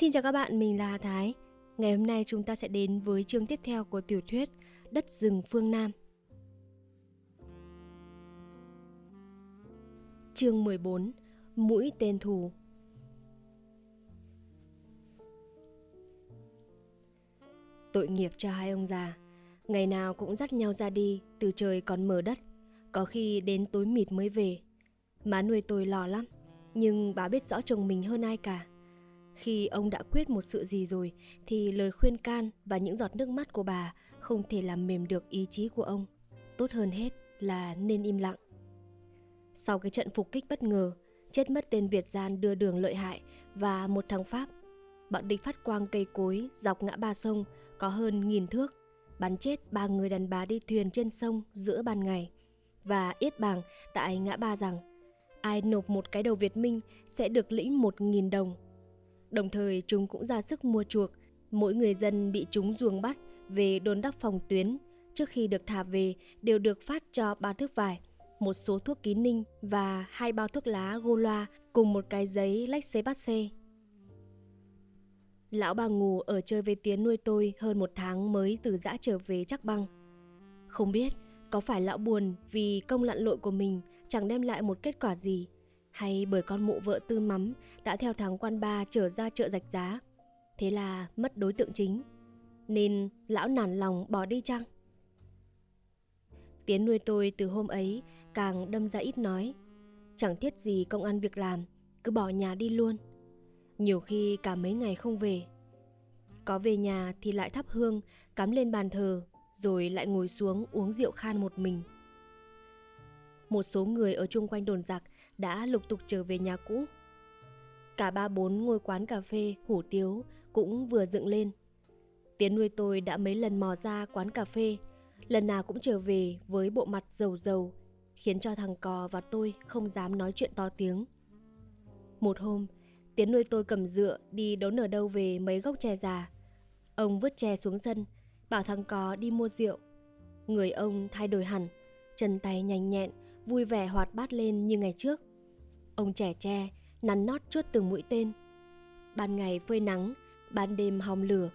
Xin chào các bạn, mình là Hà Thái. Ngày hôm nay chúng ta sẽ đến với chương tiếp theo của tiểu thuyết Đất rừng phương Nam. Chương 14 Mũi tên thù. Tội nghiệp cho hai ông già. Ngày nào cũng dắt nhau ra đi Từ trời còn mở đất. Có khi đến tối mịt mới về. Má nuôi tôi lo lắm Nhưng bà biết rõ chồng mình hơn ai cả khi ông đã quyết một sự gì rồi thì lời khuyên can và những giọt nước mắt của bà không thể làm mềm được ý chí của ông. Tốt hơn hết là nên im lặng. Sau cái trận phục kích bất ngờ, chết mất tên Việt gian đưa đường lợi hại và một thằng Pháp, bọn địch phát quang cây cối dọc ngã ba sông có hơn nghìn thước, bắn chết ba người đàn bà đi thuyền trên sông giữa ban ngày và yết bảng tại ngã ba rằng ai nộp một cái đầu Việt Minh sẽ được lĩnh một nghìn đồng Đồng thời chúng cũng ra sức mua chuộc mỗi người dân bị chúng ruồng bắt về đồn đốc phòng tuyến trước khi được thả về đều được phát cho ba thước vải, một số thuốc ký ninh và hai bao thuốc lá gô loa cùng một cái giấy lách xế bát xe. Lão bà ngủ ở chơi với Tiến nuôi tôi hơn một tháng mới từ dã trở về chắc băng. Không biết có phải lão buồn vì công lặn lội của mình chẳng đem lại một kết quả gì hay bởi con mụ vợ tư mắm đã theo thằng quan ba trở ra chợ rạch giá. Thế là mất đối tượng chính. Nên lão nản lòng bỏ đi chăng? Tiến nuôi tôi từ hôm ấy càng đâm ra ít nói. Chẳng thiết gì công ăn việc làm, cứ bỏ nhà đi luôn. Nhiều khi cả mấy ngày không về. Có về nhà thì lại thắp hương, cắm lên bàn thờ, rồi lại ngồi xuống uống rượu khan một mình. Một số người ở chung quanh đồn giặc đã lục tục trở về nhà cũ. Cả ba bốn ngôi quán cà phê, hủ tiếu cũng vừa dựng lên. Tiến nuôi tôi đã mấy lần mò ra quán cà phê, lần nào cũng trở về với bộ mặt dầu dầu, khiến cho thằng cò và tôi không dám nói chuyện to tiếng. Một hôm, Tiến nuôi tôi cầm dựa đi đốn ở đâu về mấy gốc tre già. Ông vứt tre xuống sân, bảo thằng cò đi mua rượu. Người ông thay đổi hẳn, chân tay nhanh nhẹn, vui vẻ hoạt bát lên như ngày trước. Ông trẻ tre, nắn nót chuốt từng mũi tên. Ban ngày phơi nắng, ban đêm hòng lửa,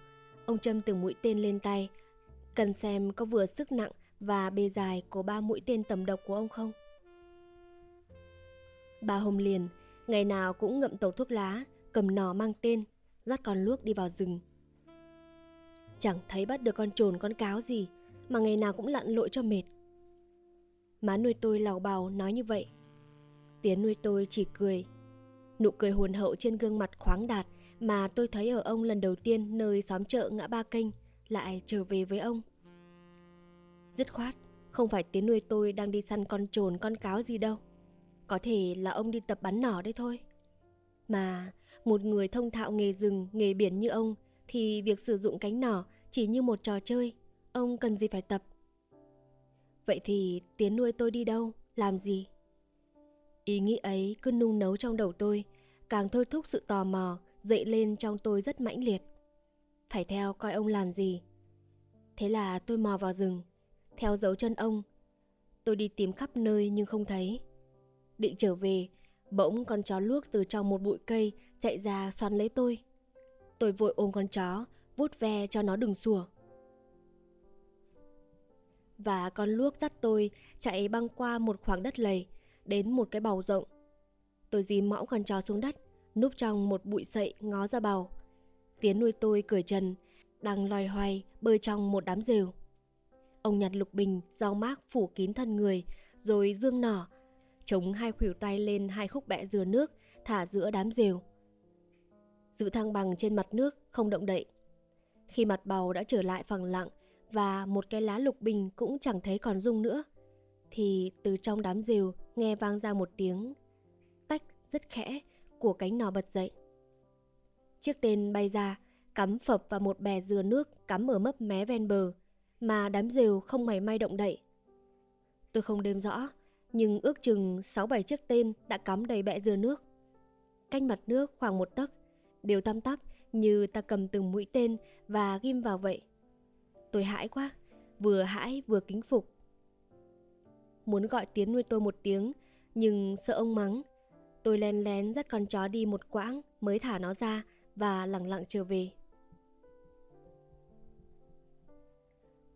ông châm từng mũi tên lên tay, cần xem có vừa sức nặng và bề dài của ba mũi tên tầm độc của ông không. Ba hôm liền, ngày nào cũng ngậm tẩu thuốc lá, cầm nỏ mang tên, dắt con luốc đi vào rừng. Chẳng thấy bắt được con trồn con cáo gì, mà ngày nào cũng lặn lội cho mệt. Má nuôi tôi lào bào nói như vậy Tiến nuôi tôi chỉ cười. Nụ cười hồn hậu trên gương mặt khoáng đạt mà tôi thấy ở ông lần đầu tiên nơi xóm chợ ngã ba kênh lại trở về với ông. Dứt khoát, không phải Tiến nuôi tôi đang đi săn con trồn con cáo gì đâu. Có thể là ông đi tập bắn nỏ đấy thôi. Mà một người thông thạo nghề rừng, nghề biển như ông thì việc sử dụng cánh nỏ chỉ như một trò chơi, ông cần gì phải tập. Vậy thì Tiến nuôi tôi đi đâu, làm gì? Ý nghĩ ấy cứ nung nấu trong đầu tôi, càng thôi thúc sự tò mò dậy lên trong tôi rất mãnh liệt. Phải theo coi ông làm gì. Thế là tôi mò vào rừng, theo dấu chân ông. Tôi đi tìm khắp nơi nhưng không thấy. Định trở về, bỗng con chó luốc từ trong một bụi cây chạy ra xoắn lấy tôi. Tôi vội ôm con chó, vút ve cho nó đừng sủa. Và con luốc dắt tôi chạy băng qua một khoảng đất lầy, đến một cái bầu rộng. Tôi dí mõm con chó xuống đất, núp trong một bụi sậy ngó ra bầu. Tiến nuôi tôi cởi trần, đang loay hoay bơi trong một đám rêu. Ông nhặt lục bình, rau mác phủ kín thân người, rồi dương nỏ, chống hai khuỷu tay lên hai khúc bẹ dừa nước, thả giữa đám rêu. Giữ thăng bằng trên mặt nước, không động đậy. Khi mặt bầu đã trở lại phẳng lặng và một cái lá lục bình cũng chẳng thấy còn rung nữa, thì từ trong đám rêu nghe vang ra một tiếng tách rất khẽ của cánh nỏ bật dậy. Chiếc tên bay ra, cắm phập vào một bè dừa nước cắm ở mấp mé ven bờ, mà đám rều không mảy may động đậy. Tôi không đếm rõ, nhưng ước chừng 6-7 chiếc tên đã cắm đầy bẹ dừa nước. cách mặt nước khoảng một tấc, đều tăm tắp như ta cầm từng mũi tên và ghim vào vậy. Tôi hãi quá, vừa hãi vừa kính phục muốn gọi Tiến nuôi tôi một tiếng, nhưng sợ ông mắng. Tôi len lén dắt con chó đi một quãng mới thả nó ra và lặng lặng trở về.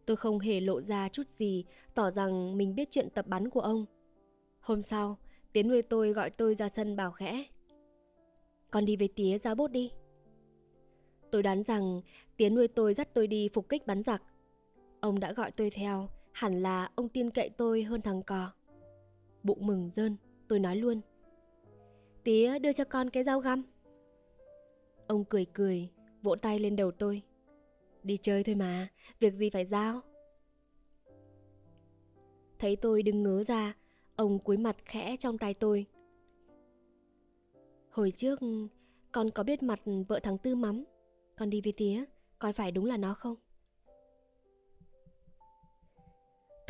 Tôi không hề lộ ra chút gì tỏ rằng mình biết chuyện tập bắn của ông. Hôm sau, Tiến nuôi tôi gọi tôi ra sân bảo khẽ. Con đi với tía ra bốt đi. Tôi đoán rằng Tiến nuôi tôi dắt tôi đi phục kích bắn giặc. Ông đã gọi tôi theo, hẳn là ông tin cậy tôi hơn thằng cò. Bụng mừng rơn, tôi nói luôn. Tía đưa cho con cái dao găm. Ông cười cười, vỗ tay lên đầu tôi. Đi chơi thôi mà, việc gì phải giao. Thấy tôi đứng ngớ ra, ông cúi mặt khẽ trong tay tôi. Hồi trước, con có biết mặt vợ thằng Tư mắm. Con đi với tía, coi phải đúng là nó không?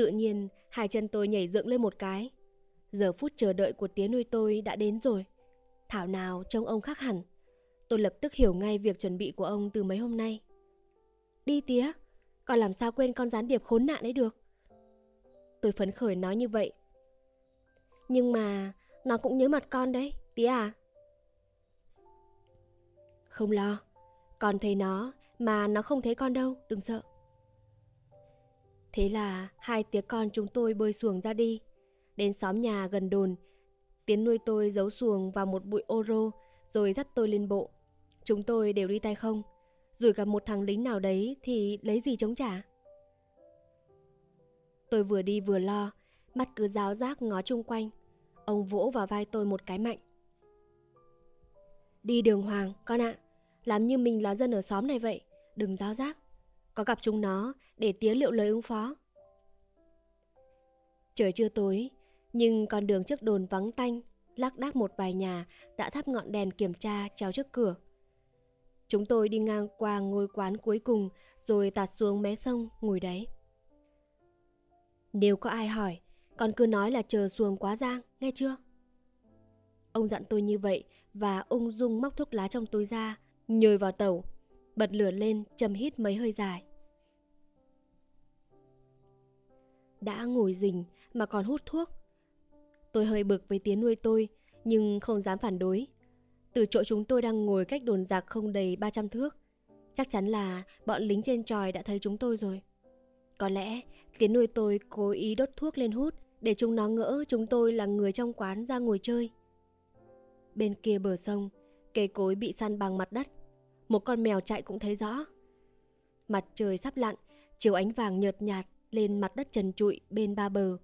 Tự nhiên, hai chân tôi nhảy dựng lên một cái. Giờ phút chờ đợi của tía nuôi tôi đã đến rồi. Thảo nào trông ông khác hẳn. Tôi lập tức hiểu ngay việc chuẩn bị của ông từ mấy hôm nay. Đi tía, còn làm sao quên con gián điệp khốn nạn ấy được. Tôi phấn khởi nói như vậy. Nhưng mà nó cũng nhớ mặt con đấy, tía à. Không lo, con thấy nó mà nó không thấy con đâu, đừng sợ. Thế là hai tía con chúng tôi bơi xuồng ra đi. Đến xóm nhà gần đồn, Tiến nuôi tôi giấu xuồng vào một bụi ô rô rồi dắt tôi lên bộ. Chúng tôi đều đi tay không. Rồi gặp một thằng lính nào đấy thì lấy gì chống trả? Tôi vừa đi vừa lo, mắt cứ giáo giác ngó chung quanh. Ông vỗ vào vai tôi một cái mạnh. Đi đường hoàng, con ạ. Làm như mình là dân ở xóm này vậy, đừng giáo giác. Có gặp chúng nó để tía liệu lời ứng phó. Trời chưa tối, nhưng con đường trước đồn vắng tanh, lác đác một vài nhà đã thắp ngọn đèn kiểm tra treo trước cửa. Chúng tôi đi ngang qua ngôi quán cuối cùng rồi tạt xuống mé sông ngồi đấy. Nếu có ai hỏi, con cứ nói là chờ xuồng quá giang, nghe chưa? Ông dặn tôi như vậy và ung dung móc thuốc lá trong túi ra, nhồi vào tàu, bật lửa lên châm hít mấy hơi dài. Đã ngồi rình mà còn hút thuốc. Tôi hơi bực với tiếng nuôi tôi, nhưng không dám phản đối. Từ chỗ chúng tôi đang ngồi cách đồn giặc không đầy 300 thước. Chắc chắn là bọn lính trên tròi đã thấy chúng tôi rồi. Có lẽ tiếng nuôi tôi cố ý đốt thuốc lên hút để chúng nó ngỡ chúng tôi là người trong quán ra ngồi chơi. Bên kia bờ sông, cây cối bị săn bằng mặt đất. Một con mèo chạy cũng thấy rõ. Mặt trời sắp lặn, chiều ánh vàng nhợt nhạt lên mặt đất trần trụi bên ba bờ.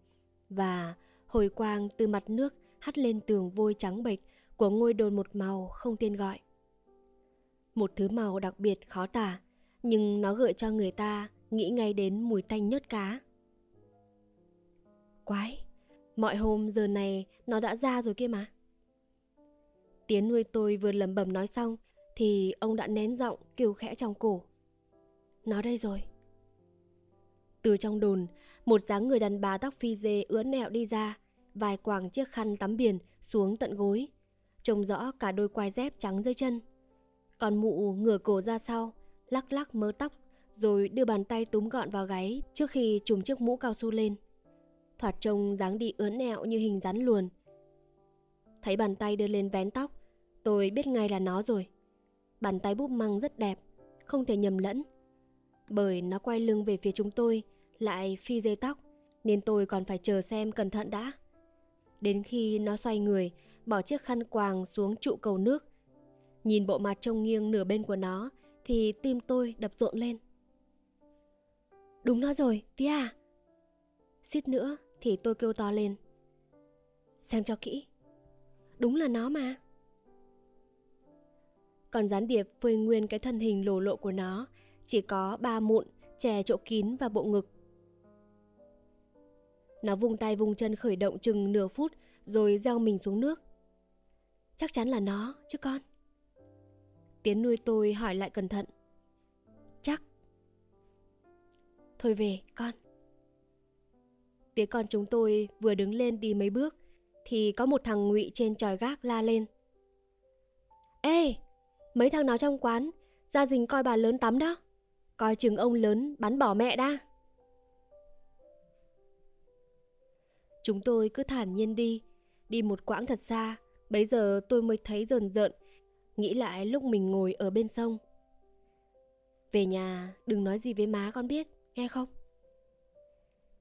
Và hồi quang từ mặt nước hắt lên tường vôi trắng bệch của ngôi đồn một màu không tên gọi. Một thứ màu đặc biệt khó tả, nhưng nó gợi cho người ta nghĩ ngay đến mùi tanh nhớt cá. Quái, mọi hôm giờ này nó đã ra rồi kia mà. Tiến nuôi tôi vừa lầm bầm nói xong thì ông đã nén giọng kêu khẽ trong cổ. Nó đây rồi. Từ trong đồn, một dáng người đàn bà tóc phi dê ứa nẹo đi ra, vài quàng chiếc khăn tắm biển xuống tận gối. Trông rõ cả đôi quai dép trắng dưới chân. Còn mụ ngửa cổ ra sau, lắc lắc mớ tóc, rồi đưa bàn tay túm gọn vào gáy trước khi trùm chiếc mũ cao su lên. Thoạt trông dáng đi ướn nẹo như hình rắn luồn. Thấy bàn tay đưa lên vén tóc, tôi biết ngay là nó rồi. Bàn tay búp măng rất đẹp, không thể nhầm lẫn. Bởi nó quay lưng về phía chúng tôi, lại phi dây tóc, nên tôi còn phải chờ xem cẩn thận đã. Đến khi nó xoay người, bỏ chiếc khăn quàng xuống trụ cầu nước. Nhìn bộ mặt trông nghiêng nửa bên của nó, thì tim tôi đập rộn lên. Đúng nó rồi, tía à. Xít nữa thì tôi kêu to lên. Xem cho kỹ. Đúng là nó mà. Còn gián điệp phơi nguyên cái thân hình lồ lộ của nó, chỉ có ba mụn, chè chỗ kín và bộ ngực. Nó vung tay vung chân khởi động chừng nửa phút rồi gieo mình xuống nước. Chắc chắn là nó, chứ con. Tiến nuôi tôi hỏi lại cẩn thận. Chắc. Thôi về, con. Tía con chúng tôi vừa đứng lên đi mấy bước thì có một thằng ngụy trên tròi gác la lên. Ê, mấy thằng nào trong quán ra đình coi bà lớn tắm đó. Coi chừng ông lớn bắn bỏ mẹ đã. Chúng tôi cứ thản nhiên đi, đi một quãng thật xa, bấy giờ tôi mới thấy rờn rợn. Nghĩ lại lúc mình ngồi ở bên sông. Về nhà đừng nói gì với má con biết, nghe không?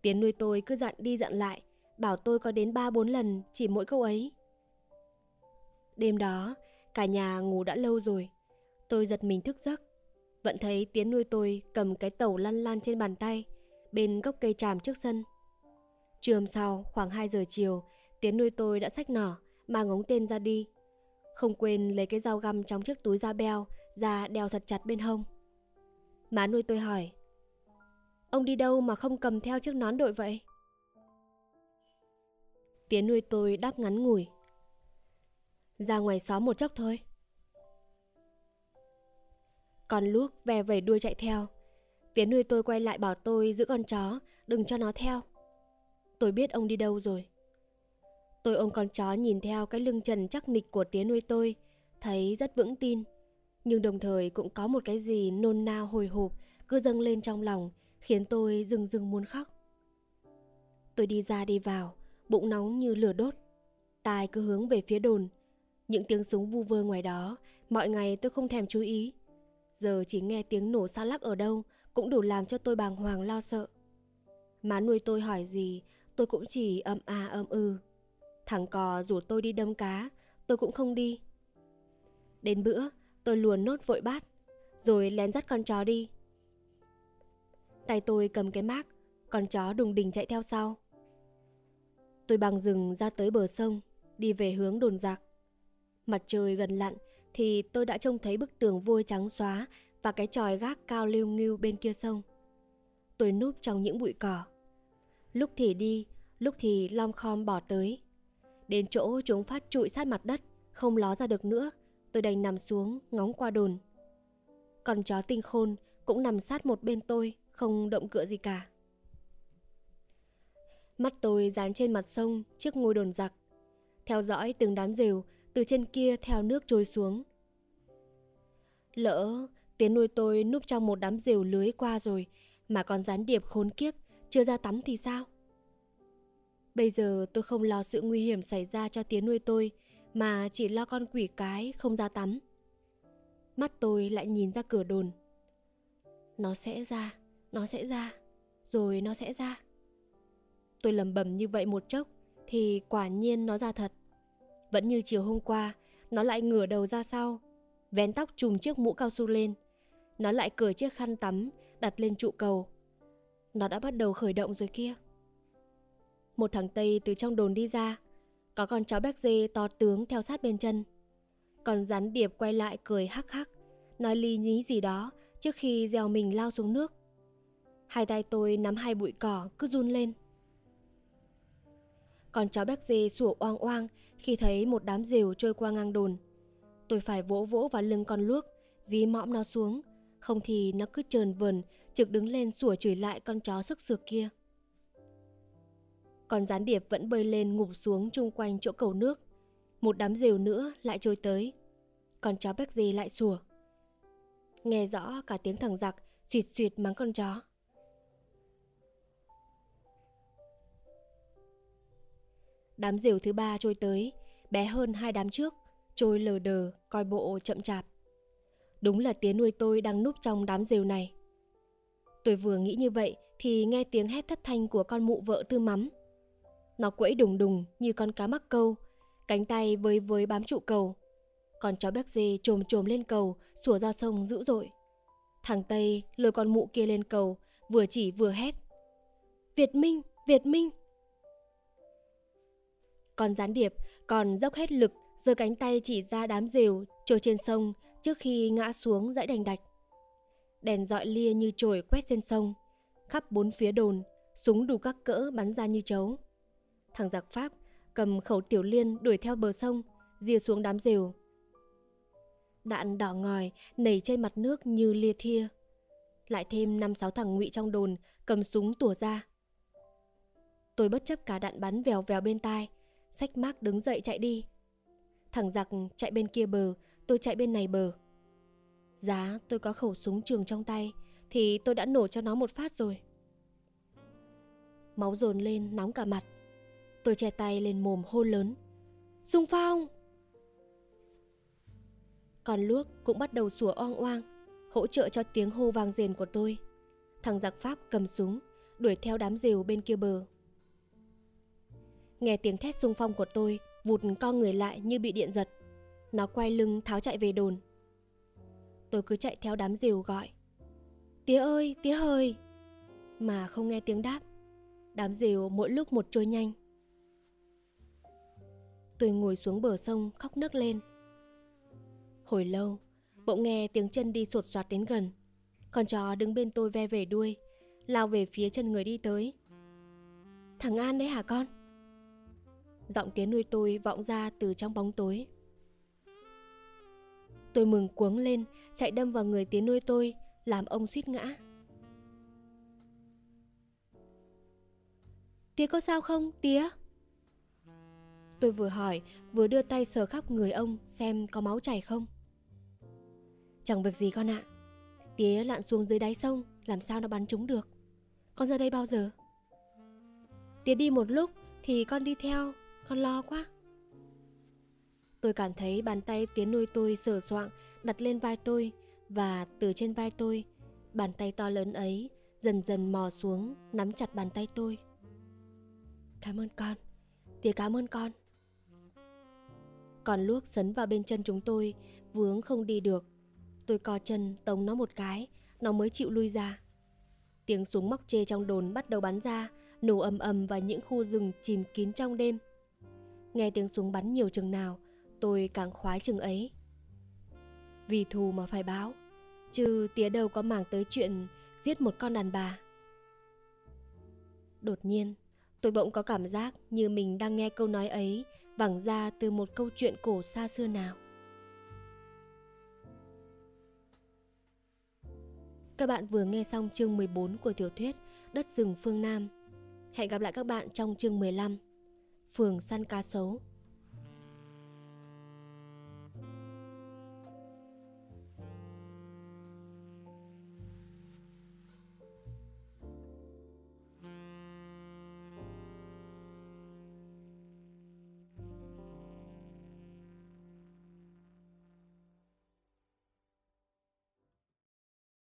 Tiến nuôi tôi cứ dặn đi dặn lại, bảo tôi có đến ba bốn lần chỉ mỗi câu ấy. Đêm đó, cả nhà ngủ đã lâu rồi. Tôi giật mình thức giấc. Vẫn thấy Tiến nuôi tôi cầm cái tàu lăn lăn trên bàn tay, bên gốc cây tràm trước sân. Trưa hôm sau, khoảng 2 giờ chiều, Tiến nuôi tôi đã xách nỏ, mang ống tên ra đi. Không quên lấy cái dao găm trong chiếc túi da beo ra đeo thật chặt bên hông. Má nuôi tôi hỏi, Ông đi đâu mà không cầm theo chiếc nón đội vậy? Tiến nuôi tôi đáp ngắn ngủi. Ra ngoài xóm một chốc thôi. Con luốc ve vẩy đuôi chạy theo. Tiến nuôi tôi quay lại bảo tôi giữ con chó, đừng cho nó theo. Tôi biết ông đi đâu rồi. Tôi ôm con chó nhìn theo cái lưng trần chắc nịch của tiến nuôi tôi, thấy rất vững tin. Nhưng đồng thời cũng có một cái gì nôn nao hồi hộp cứ dâng lên trong lòng, khiến tôi rừng rừng muốn khóc. Tôi đi ra đi vào, bụng nóng như lửa đốt. Tai cứ hướng về phía đồn. Những tiếng súng vu vơ ngoài đó, mọi ngày tôi không thèm chú ý. Giờ chỉ nghe tiếng nổ xa lắc ở đâu cũng đủ làm cho tôi bàng hoàng lo sợ. Má nuôi tôi hỏi gì, tôi cũng chỉ âm a âm ư. Thằng cò rủ tôi đi đâm cá, tôi cũng không đi. Đến bữa, tôi luồn nốt vội bát, rồi lén dắt con chó đi. Tay tôi cầm cái mác, con chó đùng đình chạy theo sau. Tôi bằng rừng ra tới bờ sông, đi về hướng đồn giặc. Mặt trời gần lặn thì tôi đã trông thấy bức tường vôi trắng xóa và cái tròi gác cao liêu nghiêu bên kia sông. Tôi núp trong những bụi cỏ. Lúc thì đi, lúc thì lom khom bỏ tới. Đến chỗ chúng phát trụi sát mặt đất, không ló ra được nữa, tôi đành nằm xuống ngóng qua đồn. Con chó tinh khôn cũng nằm sát một bên tôi, không động cựa gì cả. Mắt tôi dán trên mặt sông trước ngôi đồn giặc, theo dõi từng đám rều từ trên kia theo nước trôi xuống. Lỡ tiến nuôi tôi núp trong một đám rìu lưới qua rồi mà còn gián điệp khốn kiếp chưa ra tắm thì sao? Bây giờ tôi không lo sự nguy hiểm xảy ra cho tiến nuôi tôi mà chỉ lo con quỷ cái không ra tắm. Mắt tôi lại nhìn ra cửa đồn. Nó sẽ ra, nó sẽ ra, rồi nó sẽ ra. Tôi lầm bầm như vậy một chốc thì quả nhiên nó ra thật. Vẫn như chiều hôm qua, nó lại ngửa đầu ra sau, vén tóc trùm chiếc mũ cao su lên. Nó lại cởi chiếc khăn tắm đặt lên trụ cầu. Nó đã bắt đầu khởi động rồi kia. Một thằng Tây từ trong đồn đi ra, có con chó béc dê to tướng theo sát bên chân. Còn rắn điệp quay lại cười hắc hắc, nói ly nhí gì đó trước khi gieo mình lao xuống nước. Hai tay tôi nắm hai bụi cỏ cứ run lên. Con chó béc dê sủa oang oang khi thấy một đám rìu trôi qua ngang đồn. Tôi phải vỗ vỗ vào lưng con luốc, dí mõm nó xuống, không thì nó cứ trờn vờn, trực đứng lên sủa chửi lại con chó sức sược kia. Con gián điệp vẫn bơi lên ngụp xuống chung quanh chỗ cầu nước. Một đám rìu nữa lại trôi tới. Con chó béc dê lại sủa. Nghe rõ cả tiếng thằng giặc xịt xịt mắng con chó. Đám diều thứ ba trôi tới, bé hơn hai đám trước, trôi lờ đờ, coi bộ chậm chạp. Đúng là tía nuôi tôi đang núp trong đám diều này. Tôi vừa nghĩ như vậy thì nghe tiếng hét thất thanh của con mụ vợ tư mắm. Nó quẫy đùng đùng như con cá mắc câu, cánh tay với với bám trụ cầu. Còn chó béc dê trồm trồm lên cầu, sủa ra sông dữ dội. Thằng Tây lôi con mụ kia lên cầu, vừa chỉ vừa hét. Việt Minh, Việt Minh! Còn gián điệp còn dốc hết lực giơ cánh tay chỉ ra đám rìu trôi trên sông trước khi ngã xuống dãy đành đạch. Đèn dọi lia như trồi quét trên sông, khắp bốn phía đồn, súng đủ các cỡ bắn ra như chấu. Thằng giặc Pháp cầm khẩu tiểu liên đuổi theo bờ sông, dìa xuống đám rìu. Đạn đỏ ngòi nảy trên mặt nước như lia thia. Lại thêm năm sáu thằng ngụy trong đồn cầm súng tủa ra. Tôi bất chấp cả đạn bắn vèo vèo bên tai, Sách mác đứng dậy chạy đi. Thằng giặc chạy bên kia bờ, tôi chạy bên này bờ. Giá tôi có khẩu súng trường trong tay thì tôi đã nổ cho nó một phát rồi. Máu dồn lên nóng cả mặt. Tôi che tay lên mồm hô lớn. Xung phong! Còn luốc cũng bắt đầu sủa oang oang, hỗ trợ cho tiếng hô vang rền của tôi. Thằng giặc Pháp cầm súng, đuổi theo đám rìu bên kia bờ. Nghe tiếng thét xung phong của tôi, vụt con người lại như bị điện giật. Nó quay lưng tháo chạy về đồn. Tôi cứ chạy theo đám rìu gọi. Tía ơi, tía ơi! Mà không nghe tiếng đáp. Đám rìu mỗi lúc một trôi nhanh. Tôi ngồi xuống bờ sông khóc nấc lên. Hồi lâu, bỗng nghe tiếng chân đi sột soạt đến gần. Con chó đứng bên tôi ve về đuôi, lao về phía chân người đi tới. Thằng An đấy hả con? Giọng tiếng nuôi tôi vọng ra từ trong bóng tối. Tôi mừng cuống lên, chạy đâm vào người tiếng nuôi tôi, làm ông suýt ngã. Tía có sao không, tía? Tôi vừa hỏi, vừa đưa tay sờ khắp người ông xem có máu chảy không. Chẳng việc gì con ạ. Tía lặn xuống dưới đáy sông, làm sao nó bắn trúng được. Con ra đây bao giờ? Tía đi một lúc thì con đi theo, con lo quá. Tôi cảm thấy bàn tay tiến nuôi tôi sờ soạng đặt lên vai tôi và từ trên vai tôi, bàn tay to lớn ấy dần dần mò xuống nắm chặt bàn tay tôi. Cảm ơn con, tía cảm ơn con. Còn luốc sấn vào bên chân chúng tôi, vướng không đi được. Tôi co chân tống nó một cái, nó mới chịu lui ra. Tiếng súng móc chê trong đồn bắt đầu bắn ra, nổ ầm ầm vào những khu rừng chìm kín trong đêm. Nghe tiếng súng bắn nhiều chừng nào, tôi càng khoái chừng ấy. Vì thù mà phải báo, chứ tía đâu có màng tới chuyện giết một con đàn bà. Đột nhiên, tôi bỗng có cảm giác như mình đang nghe câu nói ấy vẳng ra từ một câu chuyện cổ xa xưa nào. Các bạn vừa nghe xong chương 14 của tiểu thuyết Đất rừng phương Nam. Hẹn gặp lại các bạn trong chương 15 Phường San Ca sấu.